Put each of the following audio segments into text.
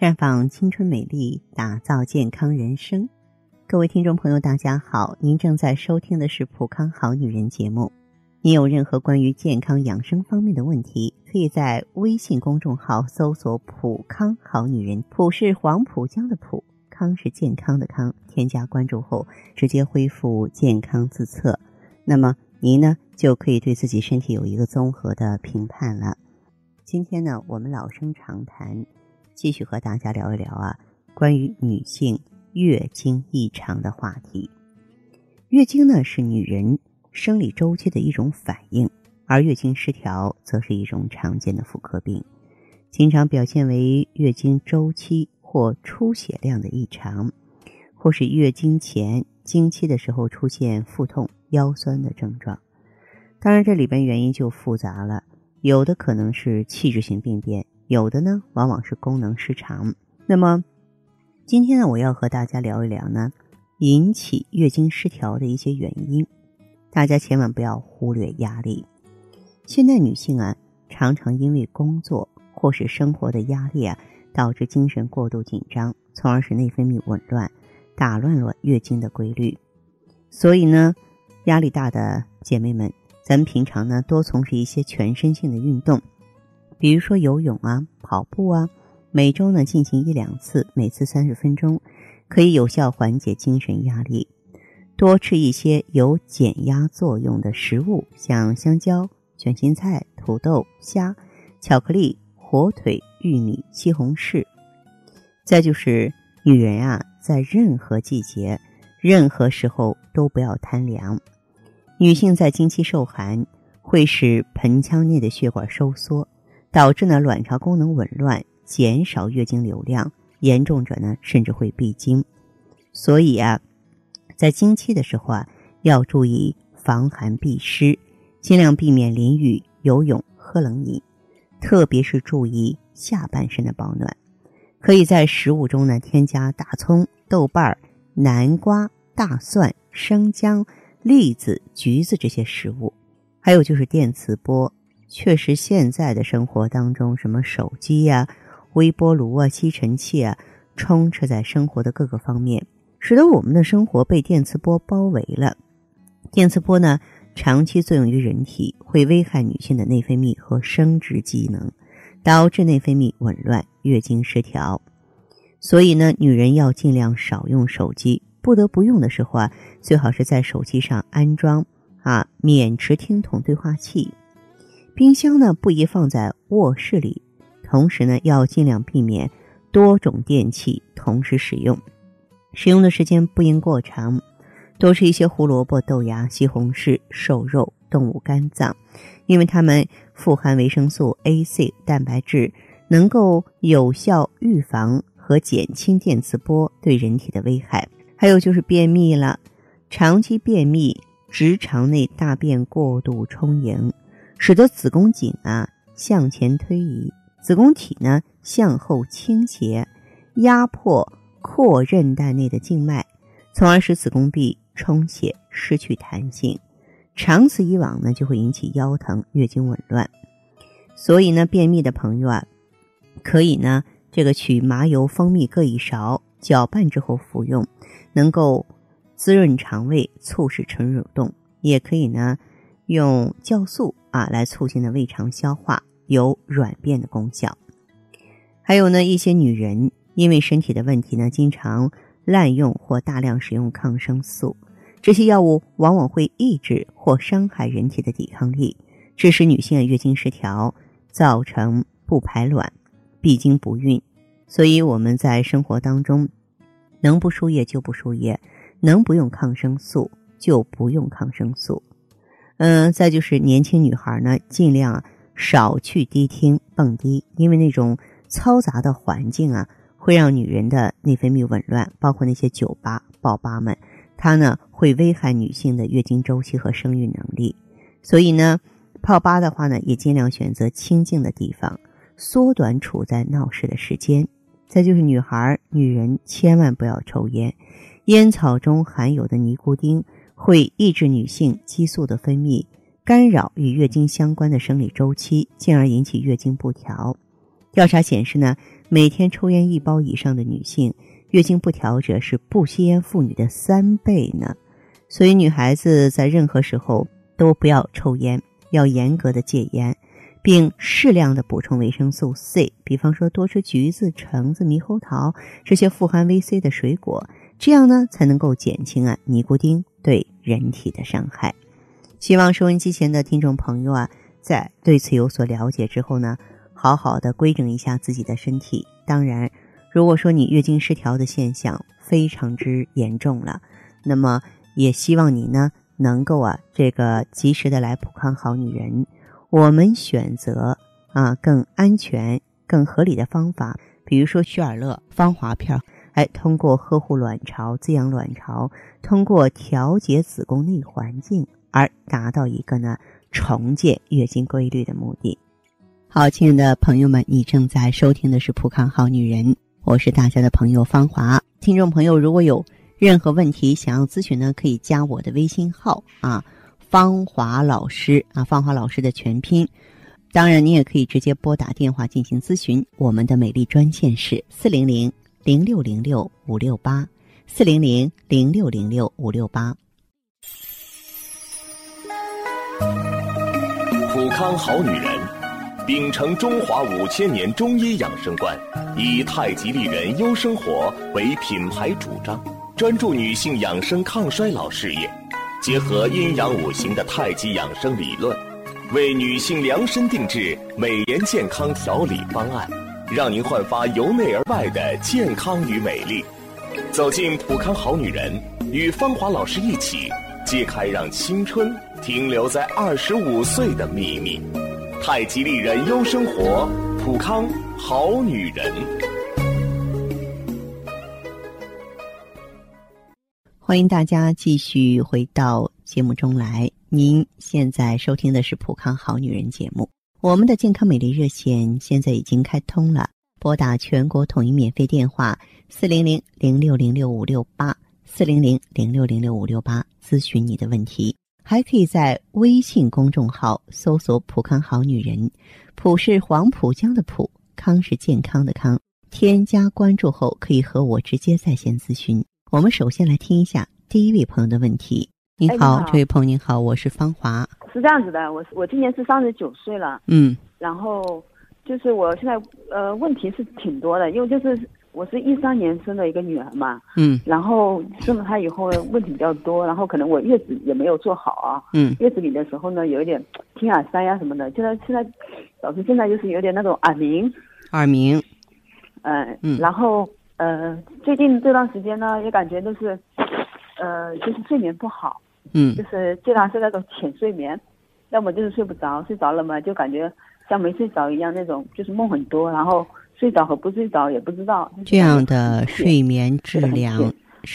绽放青春美丽，打造健康人生。各位听众朋友，大家好，您正在收听的是《普康好女人》节目。您有任何关于健康养生方面的问题，可以在微信公众号搜索“普康好女人”，普是黄浦江的浦，康是健康的康。添加关注后，直接恢复健康自测，那么您呢就可以对自己身体有一个综合的评判了。今天呢，我们老生常谈。继续和大家聊一聊啊，关于女性月经异常的话题。月经呢是女人生理周期的一种反应，而月经失调则是一种常见的妇科病，经常表现为月经周期或出血量的异常，或是月经前、经期的时候出现腹痛、腰酸的症状。当然，这里边原因就复杂了，有的可能是器质性病变。有的呢，往往是功能失常。那么，今天呢，我要和大家聊一聊呢，引起月经失调的一些原因。大家千万不要忽略压力。现代女性啊，常常因为工作或是生活的压力啊，导致精神过度紧张，从而使内分泌紊乱，打乱了月经的规律。所以呢，压力大的姐妹们，咱们平常呢，多从事一些全身性的运动。比如说游泳啊、跑步啊，每周呢进行一两次，每次三十分钟，可以有效缓解精神压力。多吃一些有减压作用的食物，像香蕉、卷心菜、土豆、虾、巧克力、火腿、玉米、西红柿。再就是女人啊，在任何季节、任何时候都不要贪凉。女性在经期受寒，会使盆腔内的血管收缩。导致呢卵巢功能紊乱，减少月经流量，严重者呢甚至会闭经。所以啊，在经期的时候啊，要注意防寒避湿，尽量避免淋雨、游泳、喝冷饮，特别是注意下半身的保暖。可以在食物中呢添加大葱、豆瓣、南瓜、大蒜、生姜、栗子、橘子这些食物，还有就是电磁波。确实，现在的生活当中，什么手机呀、微波炉啊、吸尘器啊，充斥在生活的各个方面，使得我们的生活被电磁波包围了。电磁波呢，长期作用于人体，会危害女性的内分泌和生殖机能，导致内分泌紊乱、月经失调。所以呢，女人要尽量少用手机，不得不用的时候啊，最好是在手机上安装啊免持听筒对话器。冰箱呢不宜放在卧室里，同时呢要尽量避免多种电器同时使用，使用的时间不应过长。多吃一些胡萝卜、豆芽、西红柿、瘦肉、动物肝脏，因为它们富含维生素 A、C、蛋白质，能够有效预防和减轻电磁波对人体的危害。还有就是便秘了，长期便秘，直肠内大便过度充盈。使得子宫颈啊向前推移，子宫体呢向后倾斜，压迫阔韧带内的静脉，从而使子宫壁充血失去弹性。长此以往呢，就会引起腰疼、月经紊乱。所以呢，便秘的朋友啊，可以呢这个取麻油、蜂蜜各一勺，搅拌之后服用，能够滋润肠胃，促使肠蠕动。也可以呢用酵素。啊，来促进的胃肠消化，有软便的功效。还有呢，一些女人因为身体的问题呢，经常滥用或大量使用抗生素，这些药物往往会抑制或伤害人体的抵抗力，致使女性的月经失调，造成不排卵、闭经不孕。所以我们在生活当中，能不输液就不输液，能不用抗生素就不用抗生素。嗯，再就是年轻女孩呢，尽量少去迪厅蹦迪，因为那种嘈杂的环境啊，会让女人的内分泌紊乱。包括那些酒吧、爆吧们，它呢会危害女性的月经周期和生育能力。所以呢，泡吧的话呢，也尽量选择清静的地方，缩短处在闹市的时间。再就是女孩、女人千万不要抽烟，烟草中含有的尼古丁。会抑制女性激素的分泌，干扰与月经相关的生理周期，进而引起月经不调。调查显示呢，每天抽烟一包以上的女性，月经不调者是不吸烟妇女的三倍呢。所以，女孩子在任何时候都不要抽烟，要严格的戒烟，并适量的补充维生素 C，比方说多吃橘子、橙子、猕猴桃这些富含维 C 的水果，这样呢才能够减轻啊尼古丁对人体的伤害。希望收音机前的听众朋友啊，在对此有所了解之后呢。好好的规整一下自己的身体。当然，如果说你月经失调的现象非常之严重了，那么也希望你呢能够啊这个及时的来普康好女人。我们选择啊更安全、更合理的方法，比如说屈尔乐芳华片，哎，通过呵护卵巢、滋养卵巢，通过调节子宫内环境，而达到一个呢重建月经规律的目的。好，亲爱的朋友们，你正在收听的是《普康好女人》，我是大家的朋友芳华。听众朋友，如果有任何问题想要咨询呢，可以加我的微信号啊，芳华老师啊，芳华老师的全拼。当然，你也可以直接拨打电话进行咨询，我们的美丽专线是四零零零六零六五六八，四零零零六零六五六八。普康好女人。秉承中华五千年中医养生观，以太极丽人优生活为品牌主张，专注女性养生抗衰老事业，结合阴阳五行的太极养生理论，为女性量身定制美颜健康调理方案，让您焕发由内而外的健康与美丽。走进普康好女人，与芳华老师一起揭开让青春停留在二十五岁的秘密。太极丽人优生活，普康好女人。欢迎大家继续回到节目中来。您现在收听的是《普康好女人》节目。我们的健康美丽热线现在已经开通了，拨打全国统一免费电话四零零零六零六五六八四零零零六零六五六八咨询你的问题。还可以在微信公众号搜索“普康好女人”，普是黄浦江的浦，康是健康的康。添加关注后，可以和我直接在线咨询。我们首先来听一下第一位朋友的问题。你好，这位朋友您好，我是芳华。是这样子的，我我今年是三十九岁了。嗯。然后就是我现在呃问题是挺多的，因为就是。我是一三年生的一个女儿嘛，嗯，然后生了她以后问题比较多，然后可能我月子也没有做好啊，嗯，月子里的时候呢有一点听耳塞呀什么的，现在现在导致现在就是有点那种耳鸣，耳鸣，嗯嗯，然后呃最近这段时间呢也感觉都是，呃就是睡眠不好，嗯，就是经常是那种浅睡眠，要么就是睡不着，睡着了嘛就感觉像没睡着一样那种，就是梦很多，然后。睡着和不睡着也不知道，这样的睡眠质量，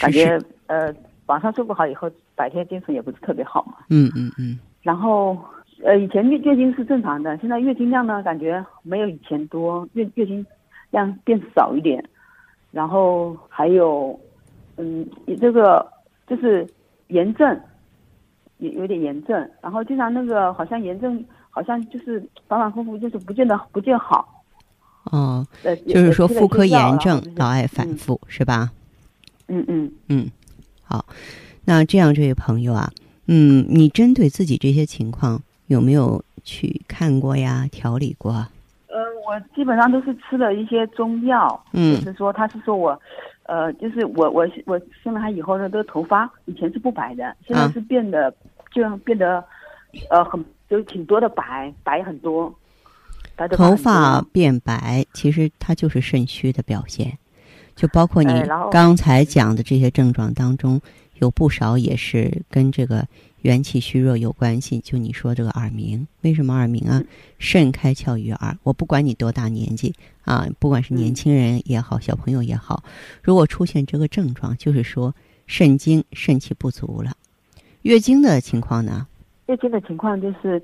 感觉呃晚上睡不好以后，白天精神也不是特别好嘛。嗯嗯嗯。然后呃以前月月经是正常的，现在月经量呢感觉没有以前多，月月经量变少一点。然后还有嗯，你这个就是炎症，也有点炎症。然后经常那个好像炎症好像就是反反复复，就是不见得不见好。哦，就是说妇科炎症老爱反复，是吧？嗯嗯嗯，好，那这样这位朋友啊，嗯，你针对自己这些情况有没有去看过呀？调理过？呃，我基本上都是吃了一些中药，嗯，就是说他是说我，呃，就是我我我生了他以后呢，这个头发以前是不白的，现在是变得就像变得呃很就挺多的白白很多。头发变白，其实它就是肾虚的表现，就包括你刚才讲的这些症状当中，有不少也是跟这个元气虚弱有关系。就你说这个耳鸣，为什么耳鸣啊？肾开窍于耳。我不管你多大年纪啊，不管是年轻人也好，小朋友也好，如果出现这个症状，就是说肾精肾气不足了。月经的情况呢？月经的情况就是。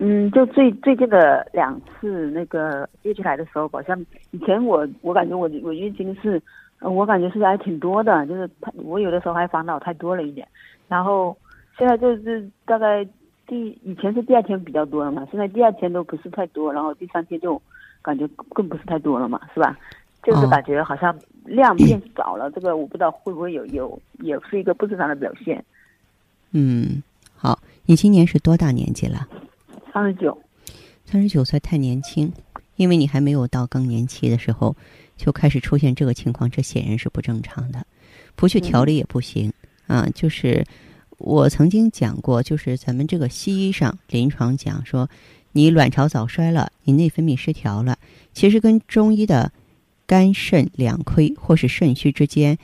嗯，就最最近的两次那个月经来的时候，好像以前我我感觉我我月经是，我感觉是还挺多的，就是他我有的时候还烦恼太多了一点，然后现在就是大概第以前是第二天比较多了嘛，现在第二天都不是太多，然后第三天就感觉更不是太多了嘛，是吧？就是哦感觉好像量变少了，这个我不知道会不会有有也是一个不正常的表现。嗯，好，你今年是多大年纪了？三十九，三十九岁太年轻，因为你还没有到更年期的时候就开始出现这个情况，这显然是不正常的。不去调理也不行、啊。就是我曾经讲过，就是咱们这个西医上临床讲说，你卵巢早衰了，你内分泌失调了，其实跟中医的肝肾两亏或是肾虚之间，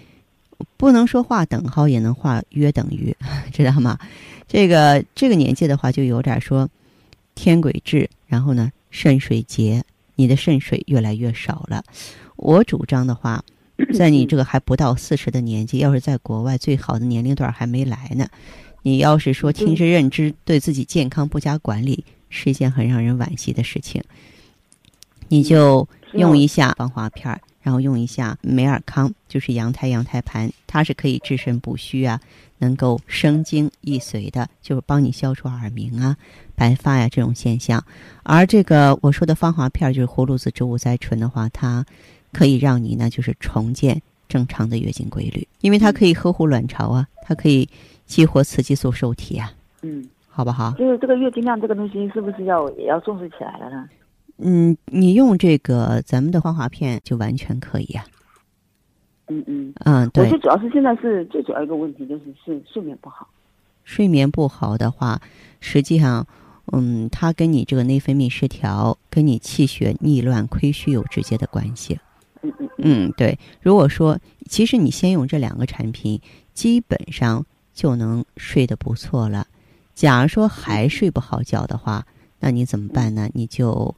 不能说画等号，也能画约等于，知道吗？这个这个年纪的话，就有点说。天癸至，然后呢，肾水竭，你的肾水越来越少了。我主张的话，在你这个还不到四十的年纪，要是在国外最好的年龄段还没来呢，你要是说听之任之，对自己健康不加管理，是一件很让人惋惜的事情。你就用一下防滑片儿，然后用一下美尔康，就是羊胎羊胎盘，它是可以治肾补虚啊，能够生精益髓的，就是帮你消除耳鸣啊、白发呀、这种现象。而这个我说的芳华片就是葫芦籽植物甾醇的话，它可以让你呢就是重建正常的月经规律，因为它可以呵护卵巢啊，它可以激活雌激素受体啊，嗯，好不好？就是这个月经量这个东西是不是要也要重视起来了呢？嗯，你用这个咱们的芳华片就完全可以啊。嗯嗯，嗯，我对最，主要是现在是最主要一个问题就是睡睡眠不好。睡眠不好的话，实际上，嗯，它跟你这个内分泌失调、跟你气血逆乱、亏虚有直接的关系。嗯嗯嗯，对。如果说，其实你先用这两个产品，基本上就能睡得不错了。假如说还睡不好觉的话，那你怎么办呢？你就，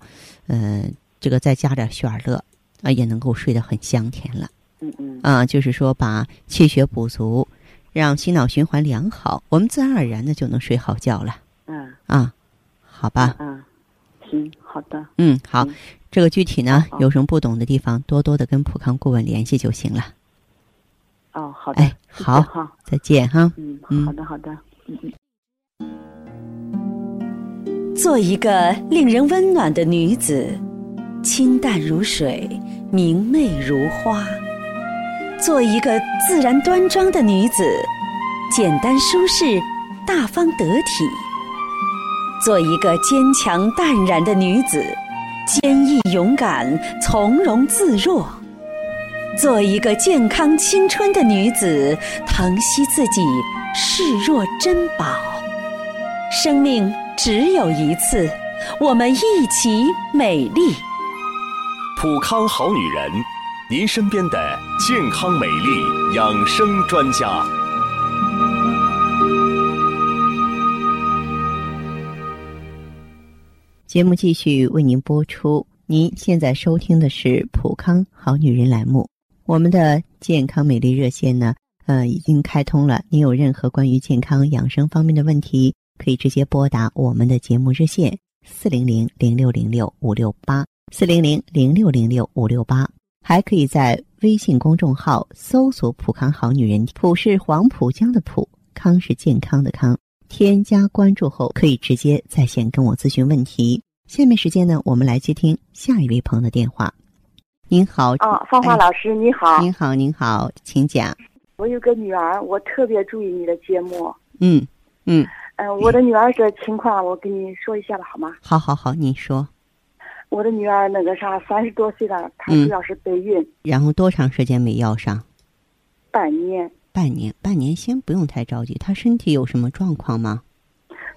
呃，这个再加点血尔乐啊，也能够睡得很香甜了。嗯嗯啊，就是说把气血补足，让心脑循环良好，我们自然而然的就能睡好觉了嗯啊，好吧？嗯，行，好的，嗯，好嗯，这个具体呢有什么不懂的地方，多多的跟普康顾问联系就行了。哦，好的，哎谢谢好，再见哈。嗯，嗯好的好的，嗯嗯。做一个令人温暖的女子，清淡如水，明媚如花；做一个自然端庄的女子，简单舒适，大方得体；做一个坚强淡然的女子，坚毅勇敢，从容自若；做一个健康青春的女子，疼惜自己，视若珍宝。生命只有一次，我们一起美丽。普康好女人，您身边的健康美丽养生专家。节目继续为您播出。您现在收听的是《普康好女人》栏目。我们的健康美丽热线呢，呃，已经开通了。您有任何关于健康养生方面的问题，可以直接拨打我们的节目热线四零零零六零六五六八四零零零六零六五六八，还可以在微信公众号搜索“普康好女人”，普是黄浦江的浦，康是健康的康。添加关注后，可以直接在线跟我咨询问题。下面时间呢，我们来接听下一位朋友的电话。您好，啊，芳华哎老师你好，您好，您好，请讲。我有个女儿，我特别注意你的节目。嗯嗯，嗯、我的女儿的情况，我跟你说一下吧，好吗？好好好，你说。我的女儿那个啥，三十多岁了，她嗯主要是备孕，然后多长时间没要上？半年。半年，半年先不用太着急。她身体有什么状况吗？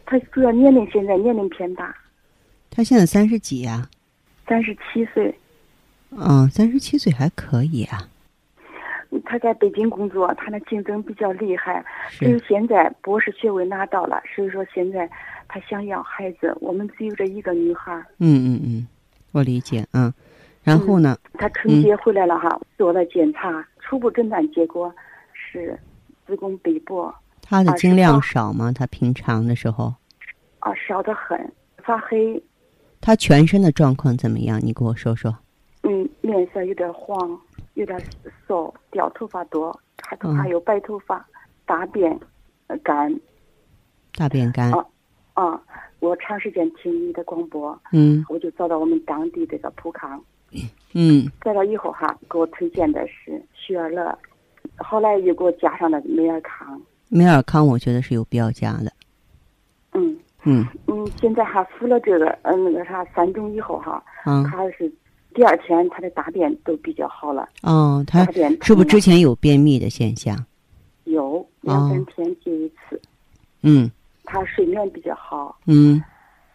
她主要年龄现在年龄偏大，她现在三十几呀、三十七岁。嗯，三十七岁还可以啊。他在北京工作，他那竞争比较厉害。只有，现在博士学位拿到了，所以说现在他想要孩子。我们只有这一个女孩。嗯嗯嗯，我理解。嗯，然后呢？他春节回来了哈，做了检查，初步诊断结果是子宫背部她的经量少吗？他平常的时候，啊少得很，发黑，他全身的状况怎么样？你给我说说。嗯，面色有点黄，有点瘦，掉头发多，还还有白头发，大便干大便干。啊啊！我长时间听你的广播，嗯我就找到我们当地这个普康，嗯在这以后哈，给我推荐的是雪尔乐，后来又给我加上了美尔康。美尔康我觉得是有必要加的。嗯。现在还服了这个呃那个啥三种以后哈，嗯。他是第二天他的大便都比较好了，哦，他大便是不是之前前有便秘的现象？有两三天就一次，嗯。他睡眠比较好，嗯。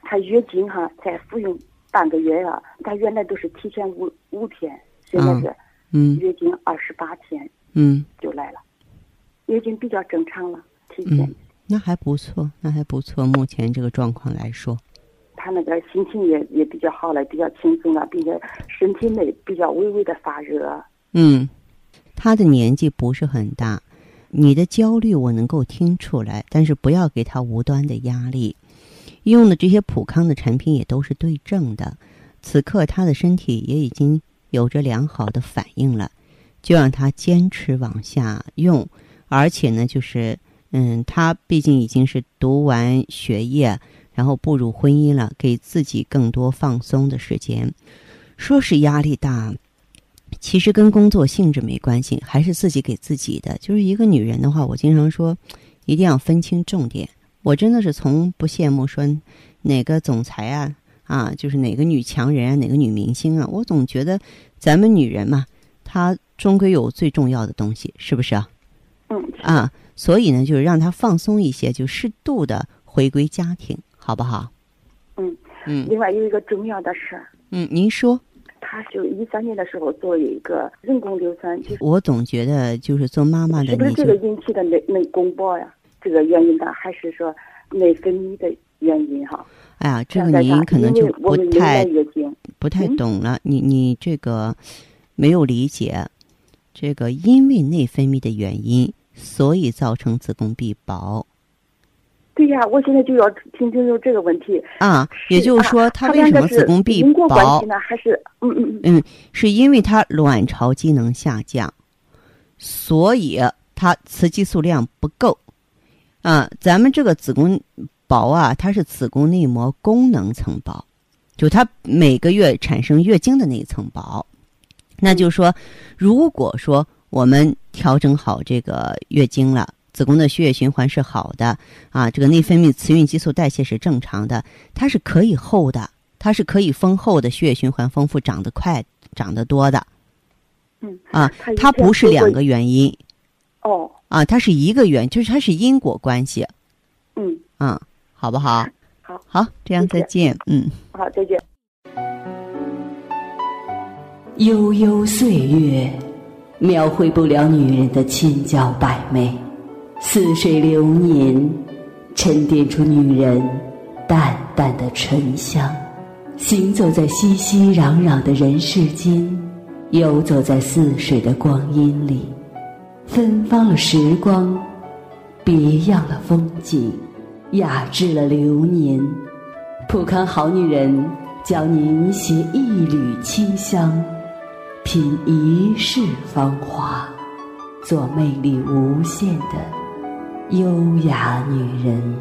他月经哈才服用半个月啊，他原来都是提前五五天，现在是嗯。月经二十八天嗯，就来了，月经比较正常了，提前。嗯那还不错，那还不错。目前这个状况来说，他那个心情也也比较好了，比较轻松了，并且身体内比较微微的发热。嗯，他的年纪不是很大，你的焦虑我能够听出来，但是不要给他无端的压力。用的这些普康的产品也都是对症的，此刻他的身体也已经有着良好的反应了，就让他坚持往下用，而且呢，就是嗯，他毕竟已经是读完学业，然后步入婚姻了，给自己更多放松的时间。说是压力大，其实跟工作性质没关系，还是自己给自己的。就是一个女人的话，我经常说，一定要分清重点。我真的是从不羡慕说哪个总裁啊啊，就是哪个女强人啊，哪个女明星啊。我总觉得咱们女人嘛，她终归有最重要的东西，是不是啊？嗯，啊，所以呢，就是让他放松一些，就适度的回归家庭，好不好？嗯嗯另外有一个重要的事儿，嗯，您说。他就一三年的时候做一个人工流产，就是我总觉得就是做妈妈的是不是你这个引起的内内宫爆呀？这个原因呢，还是说内分泌的原因哈？哎呀，这个您可能就不太不太嗯懂了，你你这个没有理解，这个因为内分泌的原因，所以造成子宫壁薄对呀，我现在就要听清楚这个问题。啊，也就是说，它它为什么子宫壁薄系？呢？还是嗯嗯嗯嗯，是因为它卵巢机能下降，所以它雌激素量不够。啊，咱们这个子宫薄啊，它是子宫内膜功能层薄，就它每个月产生月经的那一层薄。那就是说，如果说我们调整好这个月经了，子宫的血液循环是好的啊，这个内分泌雌孕激素代谢是正常的，它是可以厚的，它是可以丰厚的，血液循环丰富，长得快，长得多的。嗯啊它不是两个原因。哦。啊，它是一个原，就是它是因果关系。嗯。啊，好不好？好。好，这样谢谢。再见，嗯。好再见。悠悠岁月，描绘不了女人的千娇百媚；似水流年，沉淀出女人淡淡的醇香。行走在熙熙攘攘的人世间，游走在似水的光阴里，芬芳了时光，别样了风景，雅致了流年。普康好女人教您携一缕清香。品一世芳华，做魅力无限的优雅女人。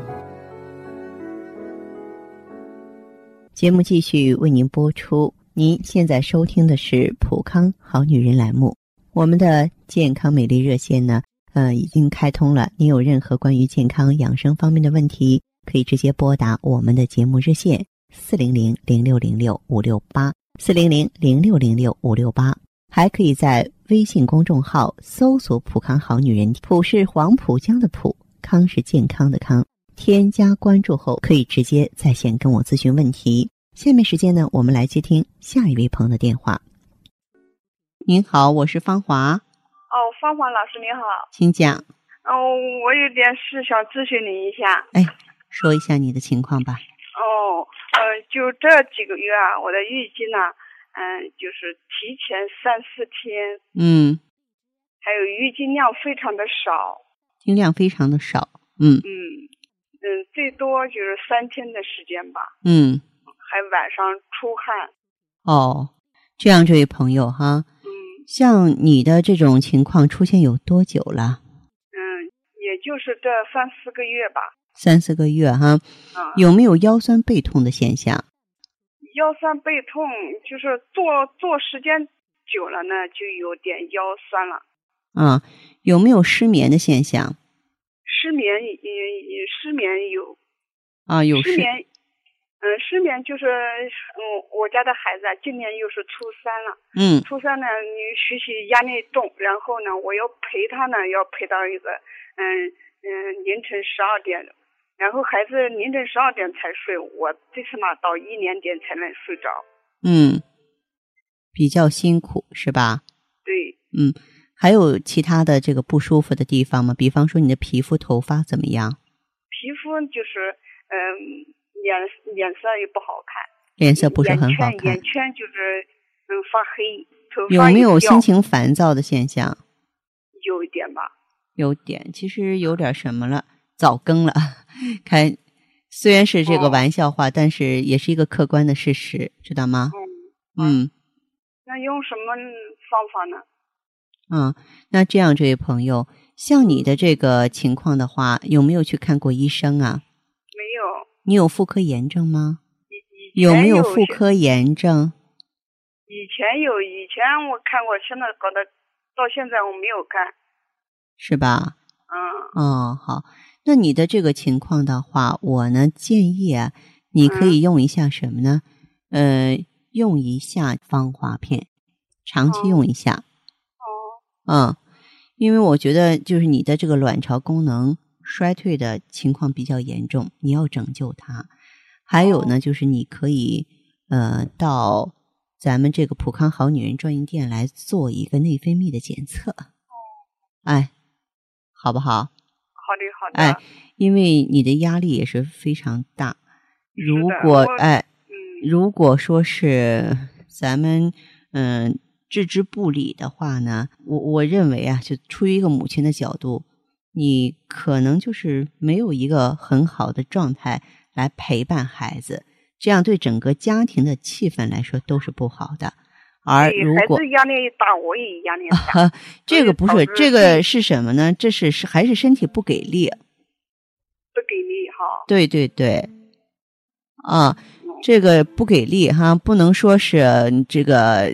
节目继续为您播出。您现在收听的是《普康好女人》栏目。我们的健康美丽热线呢，呃，已经开通了。您有任何关于健康养生方面的问题，可以直接拨打我们的节目热线四零零零六零六五六八四零零零六零六五六八，还可以在微信公众号搜索“普康好女人”，普是黄浦江的浦，康是健康的康。添加关注后，可以直接在线跟我咨询问题。下面时间呢，我们来接听下一位朋友的电话。您好，我是芳华，哦，芳华老师您好。请讲，哦，我有点事想咨询你一下。哎，说一下你的情况吧。哦，呃，就这几个月啊，我的月经呢，嗯，就是提前三四天，嗯，还有月经量非常的少。经量非常的少。嗯嗯嗯，最多就是三天的时间吧，嗯，还晚上出汗。哦，这样，这位朋友哈，嗯像你的这种情况出现有多久了？嗯，也就是这三四个月吧。三四个月哈，啊，有没有腰酸背痛的现象？腰酸背痛，就是坐坐时间久了呢，就有点腰酸了。啊，有没有失眠的现象？失眠，也，失眠有。啊，有失眠。嗯，失眠就是，嗯，我家的孩子啊，今年又是初三了。嗯。初三呢，你学习压力重，然后呢，我要陪他呢，要陪到一个，嗯嗯，凌晨十二点，然后孩子凌晨十二点才睡，我最起码到一两点才能睡着。嗯，比较辛苦是吧？对。嗯，还有其他的这个不舒服的地方吗？比方说你的皮肤、头发怎么样？皮肤就是，嗯。脸脸色也不好看，脸色不是很好看，眼圈就是嗯发黑，头发有没有心情烦躁的现象？有一点吧，有点，其实有点什么了，早更了。开，虽然是这个玩笑话，但是也是一个客观的事实，知道吗？嗯。那用什么方法呢？嗯，那这样，这位朋友，像你的这个情况的话，有没有去看过医生啊？没有你有妇科炎症吗？有没有妇科炎症？以前有，以前我看过，现在搞得到现在我没有看，是吧？嗯。哦，好，那你的这个情况的话，我呢建议啊，你可以用一下什么呢？呃，用一下芳华片，长期用一下。哦。嗯，因为我觉得就是你的这个卵巢功能。衰退的情况比较严重，你要拯救它。还有呢，就是你可以呃到咱们这个普康好女人专营店来做一个内分泌的检测。哎，好不好？好的，好的。哎，因为你的压力也是非常大。如果哎，如果说是咱们嗯置之不理的话呢，我我认为啊，就出于一个母亲的角度。你可能就是没有一个很好的状态来陪伴孩子，这样对整个家庭的气氛来说都是不好的。而如果孩子压力大，我也压力大。这个不是，这个是什么呢？这是是还是身体不给力？不给力哈。对对对，啊，这个不给力哈，不能说是这个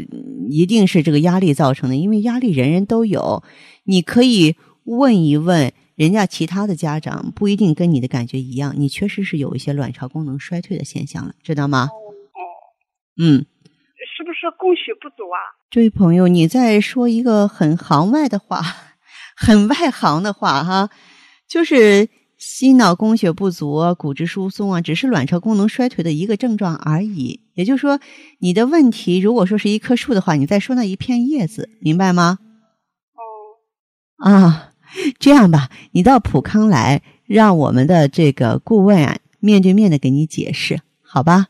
一定是这个压力造成的，因为压力人人都有，你可以。问一问人家其他的家长，不一定跟你的感觉一样。你确实是有一些卵巢功能衰退的现象了，知道吗？哦，嗯，是供血不足啊？这位朋友，你在说一个很行外的话，很外行的话哈，就是心脑供血不足、骨质疏松啊，只是卵巢功能衰退的一个症状而已。也就是说，你的问题如果说是一棵树的话，你在说那一片叶子，明白吗？哦，啊。这样吧，你到普康来，让我们的这个顾问啊面对面的给你解释，好吧？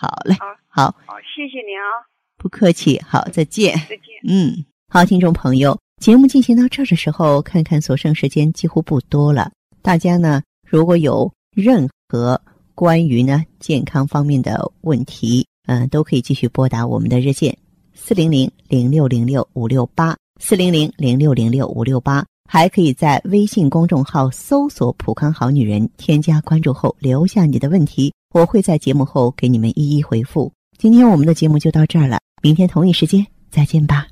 好嘞，好，好，谢谢您啊。不客气，好，再见。再见。嗯，好，听众朋友，节目进行到这儿的时候，看看所剩时间几乎不多了。大家呢，如果有任何关于呢健康方面的问题，嗯，都可以继续拨打我们的热线四零零零六零六五六八。四零零零六零六五六八，还可以在微信公众号搜索“普康好女人”，添加关注后留下你的问题，我会在节目后给你们一一回复。今天我们的节目就到这儿了，明天同一时间再见吧。